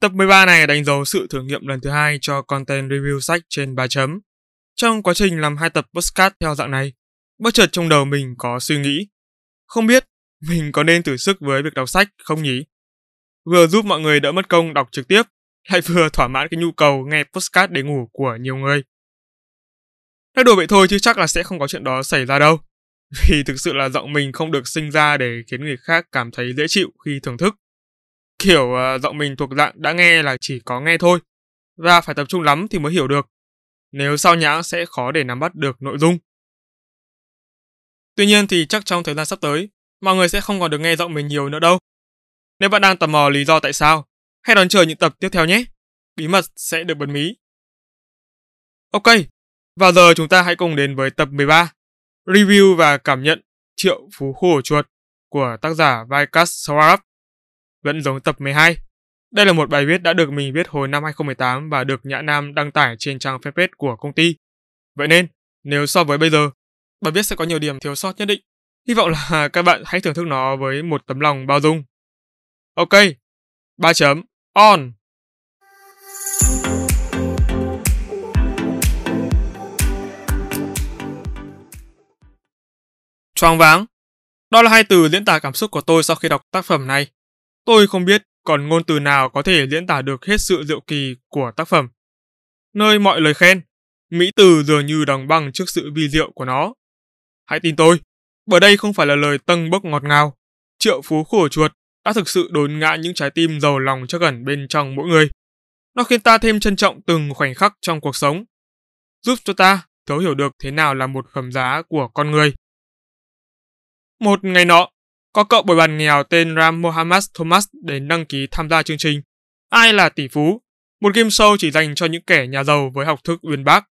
Tập 13 này đánh dấu sự thử nghiệm lần thứ hai cho content review sách trên 3 chấm. Trong quá trình làm hai tập postcard theo dạng này, bất chợt trong đầu mình có suy nghĩ. Không biết mình có nên thử sức với việc đọc sách không nhỉ? Vừa giúp mọi người đỡ mất công đọc trực tiếp, lại vừa thỏa mãn cái nhu cầu nghe postcard để ngủ của nhiều người. Nói đùa vậy thôi chứ chắc là sẽ không có chuyện đó xảy ra đâu. Vì thực sự là giọng mình không được sinh ra để khiến người khác cảm thấy dễ chịu khi thưởng thức. Kiểu uh, giọng mình thuộc dạng đã nghe là chỉ có nghe thôi, và phải tập trung lắm thì mới hiểu được. Nếu sao nhãng sẽ khó để nắm bắt được nội dung. Tuy nhiên thì chắc trong thời gian sắp tới, mọi người sẽ không còn được nghe giọng mình nhiều nữa đâu. Nếu bạn đang tò mò lý do tại sao, hãy đón chờ những tập tiếp theo nhé. Bí mật sẽ được bật mí. Ok, và giờ chúng ta hãy cùng đến với tập 13. Review và cảm nhận Triệu Phú Khổ Chuột của tác giả Vikas Saurabh vẫn giống tập 12. Đây là một bài viết đã được mình viết hồi năm 2018 và được Nhã Nam đăng tải trên trang fanpage của công ty. Vậy nên, nếu so với bây giờ, bài viết sẽ có nhiều điểm thiếu sót nhất định. Hy vọng là các bạn hãy thưởng thức nó với một tấm lòng bao dung. Ok, 3 chấm, on! Choáng váng. Đó là hai từ diễn tả cảm xúc của tôi sau khi đọc tác phẩm này. Tôi không biết còn ngôn từ nào có thể diễn tả được hết sự diệu kỳ của tác phẩm. Nơi mọi lời khen, Mỹ từ dường như đóng băng trước sự vi diệu của nó. Hãy tin tôi, bởi đây không phải là lời tâng bốc ngọt ngào. Triệu phú khổ chuột đã thực sự đốn ngã những trái tim giàu lòng chắc ẩn bên trong mỗi người. Nó khiến ta thêm trân trọng từng khoảnh khắc trong cuộc sống, giúp cho ta thấu hiểu được thế nào là một phẩm giá của con người. Một ngày nọ, có cậu bồi bàn nghèo tên Ram Mohammad Thomas đến đăng ký tham gia chương trình Ai là tỷ phú? Một game show chỉ dành cho những kẻ nhà giàu với học thức uyên bác.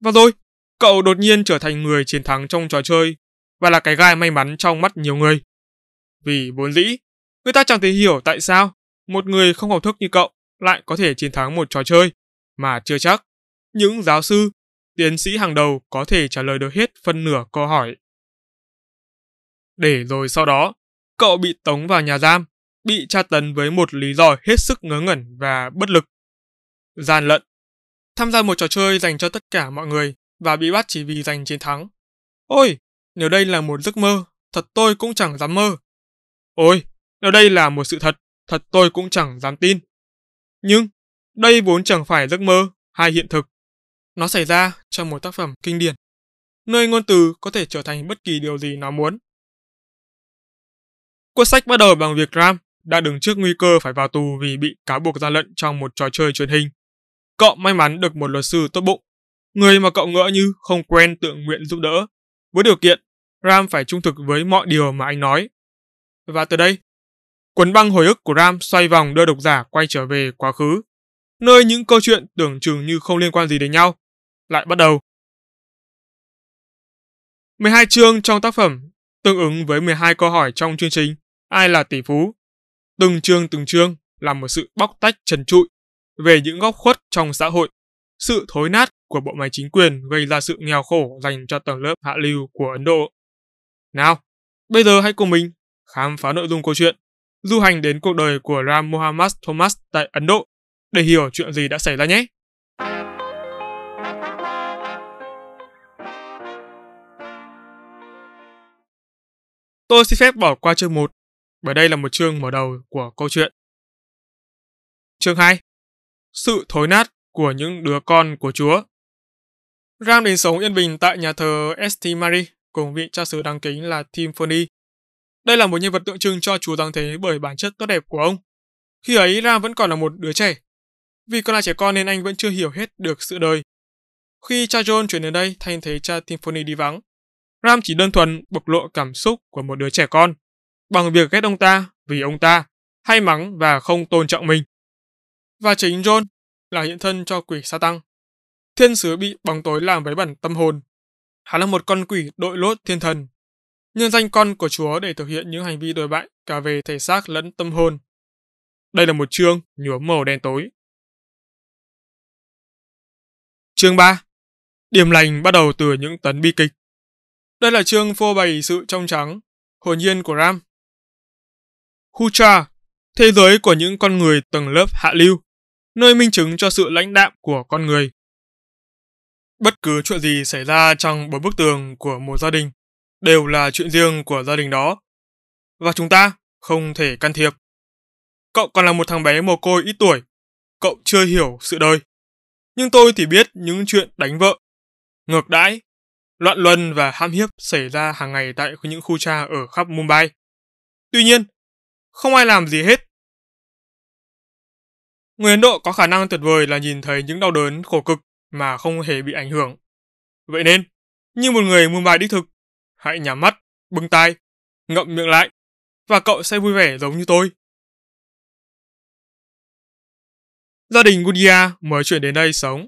Và rồi, cậu đột nhiên trở thành người chiến thắng trong trò chơi và là cái gai may mắn trong mắt nhiều người. Vì vốn dĩ, người ta chẳng thể hiểu tại sao một người không học thức như cậu lại có thể chiến thắng một trò chơi mà chưa chắc những giáo sư, tiến sĩ hàng đầu có thể trả lời được hết phân nửa câu hỏi để rồi sau đó, cậu bị tống vào nhà giam, bị tra tấn với một lý do hết sức ngớ ngẩn và bất lực. Gian lận. Tham gia một trò chơi dành cho tất cả mọi người và bị bắt chỉ vì giành chiến thắng. Ôi, nếu đây là một giấc mơ, thật tôi cũng chẳng dám mơ. Ôi, nếu đây là một sự thật, thật tôi cũng chẳng dám tin. Nhưng, đây vốn chẳng phải giấc mơ hay hiện thực. Nó xảy ra trong một tác phẩm kinh điển, nơi ngôn từ có thể trở thành bất kỳ điều gì nó muốn. Cuốn sách bắt đầu bằng việc Ram đã đứng trước nguy cơ phải vào tù vì bị cáo buộc gian lận trong một trò chơi truyền hình. Cậu may mắn được một luật sư tốt bụng, người mà cậu ngỡ như không quen tự nguyện giúp đỡ, với điều kiện Ram phải trung thực với mọi điều mà anh nói. Và từ đây, cuốn băng hồi ức của Ram xoay vòng đưa độc giả quay trở về quá khứ, nơi những câu chuyện tưởng chừng như không liên quan gì đến nhau lại bắt đầu. 12 chương trong tác phẩm tương ứng với 12 câu hỏi trong chương trình ai là tỷ phú. Từng chương từng chương là một sự bóc tách trần trụi về những góc khuất trong xã hội, sự thối nát của bộ máy chính quyền gây ra sự nghèo khổ dành cho tầng lớp hạ lưu của Ấn Độ. Nào, bây giờ hãy cùng mình khám phá nội dung câu chuyện, du hành đến cuộc đời của Ram Mohammad Thomas tại Ấn Độ để hiểu chuyện gì đã xảy ra nhé. Tôi xin phép bỏ qua chương 1 bởi đây là một chương mở đầu của câu chuyện. Chương 2 Sự thối nát của những đứa con của Chúa Ram đến sống yên bình tại nhà thờ St. Mary cùng vị cha xứ đáng kính là Timphony. Đây là một nhân vật tượng trưng cho Chúa Giáng Thế bởi bản chất tốt đẹp của ông. Khi ấy Ram vẫn còn là một đứa trẻ. Vì còn là trẻ con nên anh vẫn chưa hiểu hết được sự đời. Khi cha John chuyển đến đây thay thế cha Timphony đi vắng, Ram chỉ đơn thuần bộc lộ cảm xúc của một đứa trẻ con bằng việc ghét ông ta vì ông ta hay mắng và không tôn trọng mình. Và chính John là hiện thân cho quỷ sa tăng. Thiên sứ bị bóng tối làm vấy bẩn tâm hồn. Hắn là một con quỷ đội lốt thiên thần. Nhân danh con của Chúa để thực hiện những hành vi đồi bại cả về thể xác lẫn tâm hồn. Đây là một chương nhuốm màu đen tối. Chương 3 Điểm lành bắt đầu từ những tấn bi kịch. Đây là chương phô bày sự trong trắng, hồn nhiên của Ram. Hucha, thế giới của những con người tầng lớp hạ lưu, nơi minh chứng cho sự lãnh đạm của con người. Bất cứ chuyện gì xảy ra trong bốn bức tường của một gia đình đều là chuyện riêng của gia đình đó. Và chúng ta không thể can thiệp. Cậu còn là một thằng bé mồ côi ít tuổi. Cậu chưa hiểu sự đời. Nhưng tôi thì biết những chuyện đánh vợ, ngược đãi, loạn luân và ham hiếp xảy ra hàng ngày tại những khu cha ở khắp Mumbai. Tuy nhiên, không ai làm gì hết. Người Ấn Độ có khả năng tuyệt vời là nhìn thấy những đau đớn khổ cực mà không hề bị ảnh hưởng. Vậy nên, như một người Mumbai đích thực, hãy nhắm mắt, bưng tay, ngậm miệng lại, và cậu sẽ vui vẻ giống như tôi. Gia đình Gudia mới chuyển đến đây sống.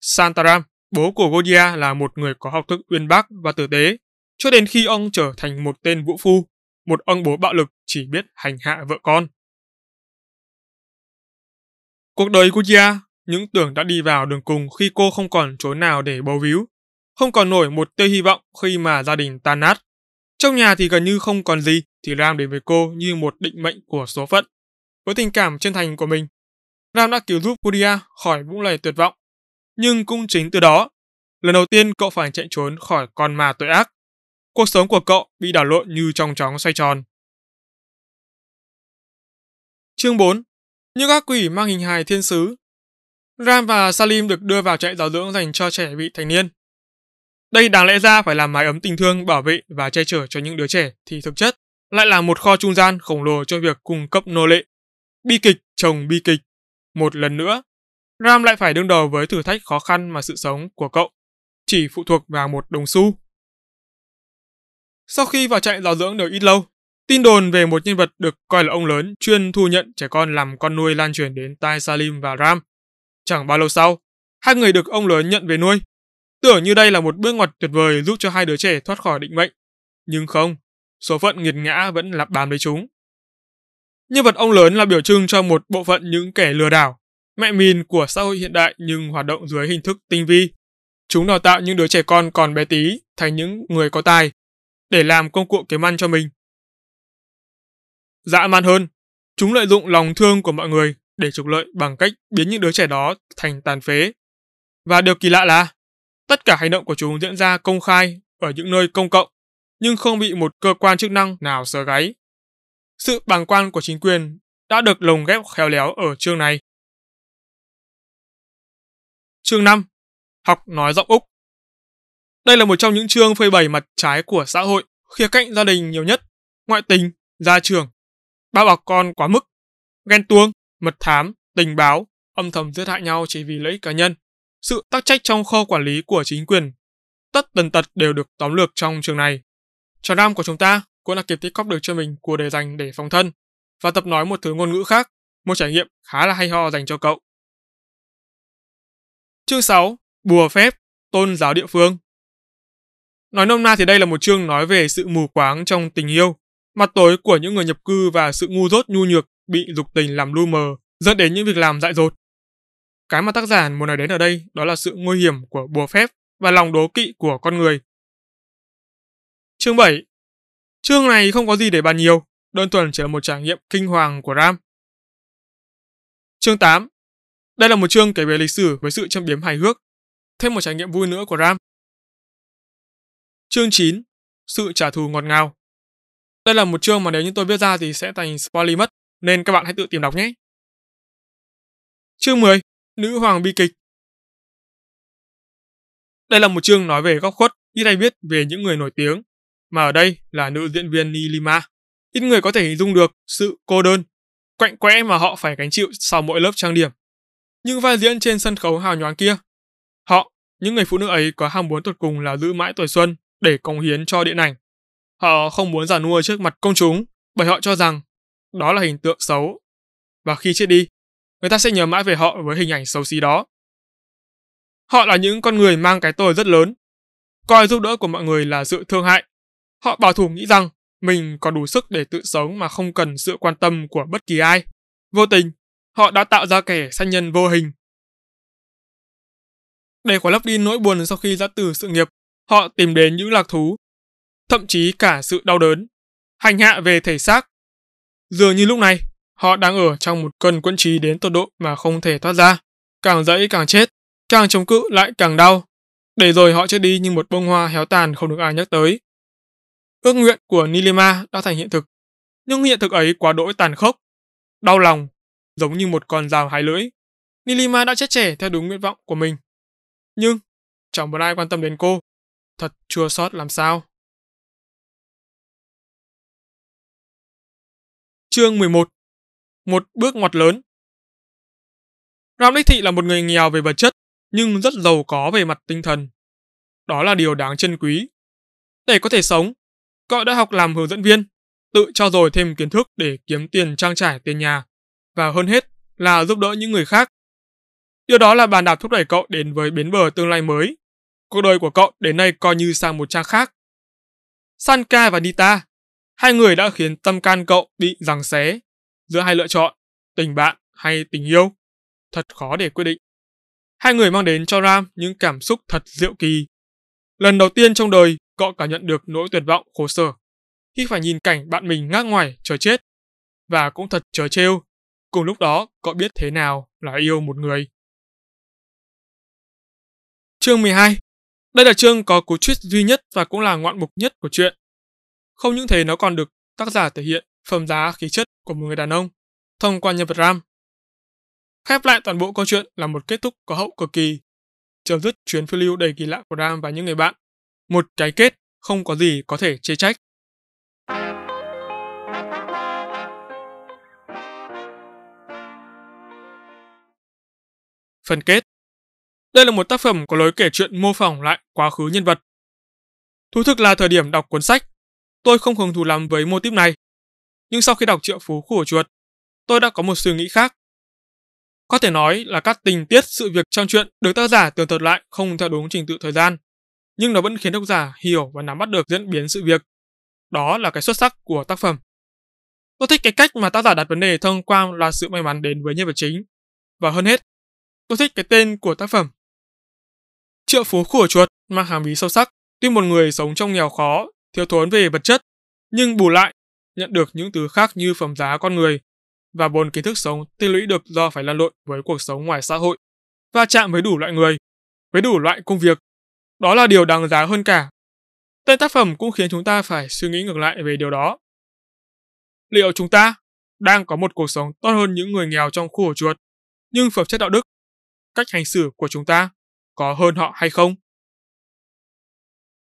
Santaram, bố của Godia là một người có học thức uyên bác và tử tế, cho đến khi ông trở thành một tên vũ phu, một ông bố bạo lực chỉ biết hành hạ vợ con. Cuộc đời Godia, những tưởng đã đi vào đường cùng khi cô không còn chỗ nào để bầu víu, không còn nổi một tia hy vọng khi mà gia đình tan nát. Trong nhà thì gần như không còn gì, thì Ram đến với cô như một định mệnh của số phận. Với tình cảm chân thành của mình, Ram đã cứu giúp Kudia khỏi vũng lầy tuyệt vọng. Nhưng cũng chính từ đó, lần đầu tiên cậu phải chạy trốn khỏi con ma tội ác. Cuộc sống của cậu bị đảo lộn như trong chóng xoay tròn. Chương 4 Những ác quỷ mang hình hài thiên sứ Ram và Salim được đưa vào trại giáo dưỡng dành cho trẻ vị thành niên. Đây đáng lẽ ra phải là mái ấm tình thương, bảo vệ và che chở cho những đứa trẻ thì thực chất lại là một kho trung gian khổng lồ cho việc cung cấp nô lệ. Bi kịch chồng bi kịch. Một lần nữa, Ram lại phải đương đầu với thử thách khó khăn mà sự sống của cậu chỉ phụ thuộc vào một đồng xu. Sau khi vào trại giáo dưỡng được ít lâu, tin đồn về một nhân vật được coi là ông lớn chuyên thu nhận trẻ con làm con nuôi lan truyền đến tai Salim và Ram. Chẳng bao lâu sau, hai người được ông lớn nhận về nuôi. Tưởng như đây là một bước ngoặt tuyệt vời giúp cho hai đứa trẻ thoát khỏi định mệnh. Nhưng không, số phận nghiệt ngã vẫn lặp bám lấy chúng. Nhân vật ông lớn là biểu trưng cho một bộ phận những kẻ lừa đảo, mẹ mìn của xã hội hiện đại nhưng hoạt động dưới hình thức tinh vi. Chúng đào tạo những đứa trẻ con còn bé tí thành những người có tài, để làm công cụ kiếm ăn cho mình. Dã man hơn, chúng lợi dụng lòng thương của mọi người để trục lợi bằng cách biến những đứa trẻ đó thành tàn phế. Và điều kỳ lạ là, tất cả hành động của chúng diễn ra công khai ở những nơi công cộng, nhưng không bị một cơ quan chức năng nào sờ gáy. Sự bàng quan của chính quyền đã được lồng ghép khéo léo ở chương này. Chương 5. Học nói giọng Úc đây là một trong những chương phơi bày mặt trái của xã hội, khía cạnh gia đình nhiều nhất, ngoại tình, gia trưởng, bao bọc con quá mức, ghen tuông, mật thám, tình báo, âm thầm giết hại nhau chỉ vì lợi ích cá nhân, sự tắc trách trong kho quản lý của chính quyền. Tất tần tật đều được tóm lược trong chương này. Trò nam của chúng ta cũng là kịp tích cóp được cho mình của đề dành để phòng thân và tập nói một thứ ngôn ngữ khác, một trải nghiệm khá là hay ho dành cho cậu. Chương 6. Bùa phép, tôn giáo địa phương. Nói nôm na thì đây là một chương nói về sự mù quáng trong tình yêu, mặt tối của những người nhập cư và sự ngu dốt nhu nhược bị dục tình làm lu mờ, dẫn đến những việc làm dại dột. Cái mà tác giả muốn nói đến ở đây đó là sự nguy hiểm của bùa phép và lòng đố kỵ của con người. Chương 7 Chương này không có gì để bàn nhiều, đơn thuần chỉ là một trải nghiệm kinh hoàng của Ram. Chương 8 Đây là một chương kể về lịch sử với sự châm biếm hài hước, thêm một trải nghiệm vui nữa của Ram. Chương 9 Sự trả thù ngọt ngào Đây là một chương mà nếu như tôi viết ra thì sẽ thành spoiler mất, nên các bạn hãy tự tìm đọc nhé. Chương 10 Nữ hoàng bi kịch Đây là một chương nói về góc khuất, ít ai biết về những người nổi tiếng, mà ở đây là nữ diễn viên Nilima. Ít người có thể hình dung được sự cô đơn, quạnh quẽ mà họ phải gánh chịu sau mỗi lớp trang điểm. Nhưng vai diễn trên sân khấu hào nhoáng kia, họ, những người phụ nữ ấy có ham muốn tột cùng là giữ mãi tuổi xuân để cống hiến cho điện ảnh. Họ không muốn giàn nua trước mặt công chúng bởi họ cho rằng đó là hình tượng xấu. Và khi chết đi, người ta sẽ nhớ mãi về họ với hình ảnh xấu xí đó. Họ là những con người mang cái tôi rất lớn, coi giúp đỡ của mọi người là sự thương hại. Họ bảo thủ nghĩ rằng mình có đủ sức để tự sống mà không cần sự quan tâm của bất kỳ ai. Vô tình, họ đã tạo ra kẻ sát nhân vô hình. Để khỏa lấp đi nỗi buồn sau khi ra từ sự nghiệp, họ tìm đến những lạc thú, thậm chí cả sự đau đớn, hành hạ về thể xác. Dường như lúc này, họ đang ở trong một cơn quân trí đến tột độ mà không thể thoát ra. Càng dẫy càng chết, càng chống cự lại càng đau. Để rồi họ chết đi như một bông hoa héo tàn không được ai nhắc tới. Ước nguyện của Nilima đã thành hiện thực, nhưng hiện thực ấy quá đỗi tàn khốc, đau lòng, giống như một con rào hai lưỡi. Nilima đã chết trẻ theo đúng nguyện vọng của mình. Nhưng, chẳng một ai quan tâm đến cô. Thật chua xót làm sao. Chương 11 Một bước ngoặt lớn Ram Đích Thị là một người nghèo về vật chất, nhưng rất giàu có về mặt tinh thần. Đó là điều đáng trân quý. Để có thể sống, cậu đã học làm hướng dẫn viên, tự trao dồi thêm kiến thức để kiếm tiền trang trải tiền nhà, và hơn hết là giúp đỡ những người khác. Điều đó là bàn đạp thúc đẩy cậu đến với bến bờ tương lai mới. Cuộc đời của cậu đến nay coi như sang một trang khác. Sanka và Nita, hai người đã khiến tâm can cậu bị giằng xé giữa hai lựa chọn, tình bạn hay tình yêu. Thật khó để quyết định. Hai người mang đến cho Ram những cảm xúc thật diệu kỳ. Lần đầu tiên trong đời, cậu cảm nhận được nỗi tuyệt vọng khổ sở khi phải nhìn cảnh bạn mình ngác ngoài chờ chết. Và cũng thật trời trêu. Cùng lúc đó, cậu biết thế nào là yêu một người. Chương 12 đây là chương có cú twist duy nhất và cũng là ngoạn mục nhất của truyện. Không những thế nó còn được tác giả thể hiện phẩm giá khí chất của một người đàn ông thông qua nhân vật Ram. Khép lại toàn bộ câu chuyện là một kết thúc có hậu cực kỳ, chấm dứt chuyến phiêu lưu đầy kỳ lạ của Ram và những người bạn. Một cái kết không có gì có thể chê trách. Phần kết đây là một tác phẩm có lối kể chuyện mô phỏng lại quá khứ nhân vật. Thú thực là thời điểm đọc cuốn sách, tôi không hứng thú lắm với mô típ này. Nhưng sau khi đọc Triệu Phú của Chuột, tôi đã có một suy nghĩ khác. Có thể nói là các tình tiết sự việc trong chuyện được tác giả tường thuật lại không theo đúng trình tự thời gian, nhưng nó vẫn khiến độc giả hiểu và nắm bắt được diễn biến sự việc. Đó là cái xuất sắc của tác phẩm. Tôi thích cái cách mà tác giả đặt vấn đề thông qua là sự may mắn đến với nhân vật chính. Và hơn hết, tôi thích cái tên của tác phẩm. Triệu phú khủa chuột mang hàm ý sâu sắc. Tuy một người sống trong nghèo khó, thiếu thốn về vật chất, nhưng bù lại nhận được những thứ khác như phẩm giá con người và bốn kiến thức sống tích lũy được do phải lăn lộn với cuộc sống ngoài xã hội và chạm với đủ loại người, với đủ loại công việc. Đó là điều đáng giá hơn cả. Tên tác phẩm cũng khiến chúng ta phải suy nghĩ ngược lại về điều đó. Liệu chúng ta đang có một cuộc sống tốt hơn những người nghèo trong khu ổ chuột, nhưng phẩm chất đạo đức, cách hành xử của chúng ta có hơn họ hay không?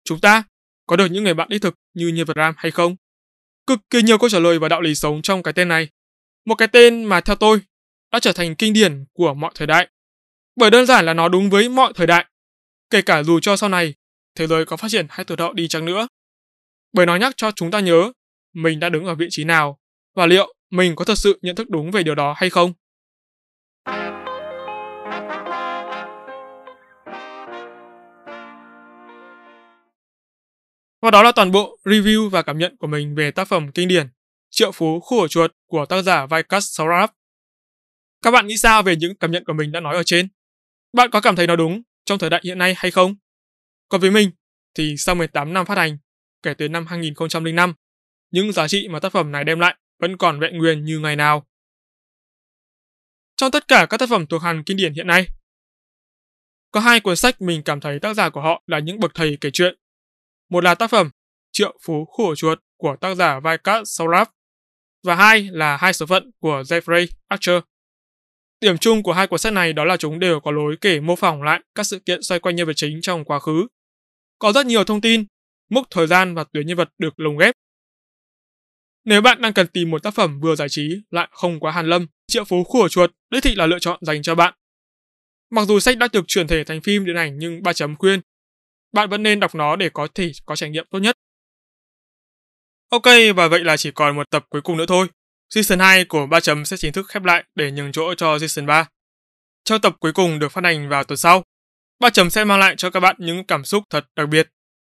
Chúng ta có được những người bạn đích thực như nhân vật Ram hay không? Cực kỳ nhiều câu trả lời và đạo lý sống trong cái tên này. Một cái tên mà theo tôi đã trở thành kinh điển của mọi thời đại. Bởi đơn giản là nó đúng với mọi thời đại, kể cả dù cho sau này thế giới có phát triển hay tụt hậu đi chăng nữa. Bởi nó nhắc cho chúng ta nhớ mình đã đứng ở vị trí nào và liệu mình có thật sự nhận thức đúng về điều đó hay không. Và đó là toàn bộ review và cảm nhận của mình về tác phẩm kinh điển Triệu Phú Khu Ổ Chuột của tác giả Vikas Saurabh. Các bạn nghĩ sao về những cảm nhận của mình đã nói ở trên? Bạn có cảm thấy nó đúng trong thời đại hiện nay hay không? Còn với mình, thì sau 18 năm phát hành, kể từ năm 2005, những giá trị mà tác phẩm này đem lại vẫn còn vẹn nguyên như ngày nào. Trong tất cả các tác phẩm thuộc hàng kinh điển hiện nay, có hai cuốn sách mình cảm thấy tác giả của họ là những bậc thầy kể chuyện. Một là tác phẩm Triệu Phú Khổ Chuột của tác giả Vikas Saurabh và hai là Hai số phận của Jeffrey Archer. Điểm chung của hai cuốn sách này đó là chúng đều có lối kể mô phỏng lại các sự kiện xoay quanh nhân vật chính trong quá khứ. Có rất nhiều thông tin, mốc thời gian và tuyến nhân vật được lồng ghép. Nếu bạn đang cần tìm một tác phẩm vừa giải trí lại không quá hàn lâm, Triệu Phú khổ Chuột đích thị là lựa chọn dành cho bạn. Mặc dù sách đã được chuyển thể thành phim điện ảnh nhưng ba chấm khuyên, bạn vẫn nên đọc nó để có thể có trải nghiệm tốt nhất. Ok, và vậy là chỉ còn một tập cuối cùng nữa thôi. Season 2 của 3 chấm sẽ chính thức khép lại để nhường chỗ cho Season 3. Trong tập cuối cùng được phát hành vào tuần sau, 3 chấm sẽ mang lại cho các bạn những cảm xúc thật đặc biệt.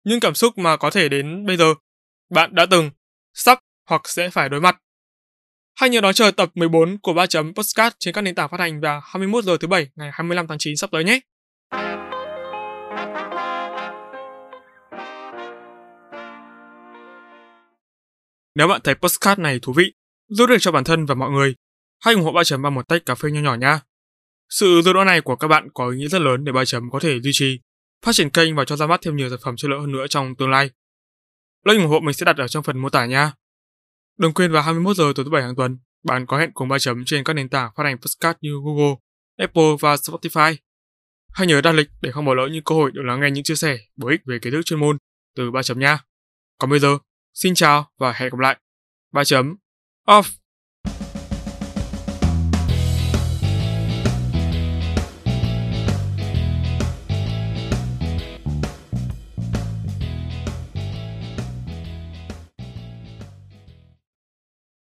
Những cảm xúc mà có thể đến bây giờ bạn đã từng, sắp hoặc sẽ phải đối mặt. Hãy nhớ đón chờ tập 14 của 3 chấm podcast trên các nền tảng phát hành vào 21 giờ thứ bảy ngày 25 tháng 9 sắp tới nhé. Nếu bạn thấy postcard này thú vị, giúp được cho bản thân và mọi người, hãy ủng hộ 3 chấm bằng một tách cà phê nho nhỏ nha. Sự giúp đỡ này của các bạn có ý nghĩa rất lớn để 3 chấm có thể duy trì, phát triển kênh và cho ra mắt thêm nhiều sản phẩm chất lượng hơn nữa trong tương lai. Link ủng hộ mình sẽ đặt ở trong phần mô tả nha. Đừng quên vào 21 giờ tối thứ bảy hàng tuần, bạn có hẹn cùng 3 chấm trên các nền tảng phát hành podcast như Google, Apple và Spotify. Hãy nhớ đặt lịch để không bỏ lỡ những cơ hội được lắng nghe những chia sẻ bổ ích về kiến thức chuyên môn từ 3 chấm nha. Còn bây giờ, xin chào và hẹn gặp lại. 3 chấm off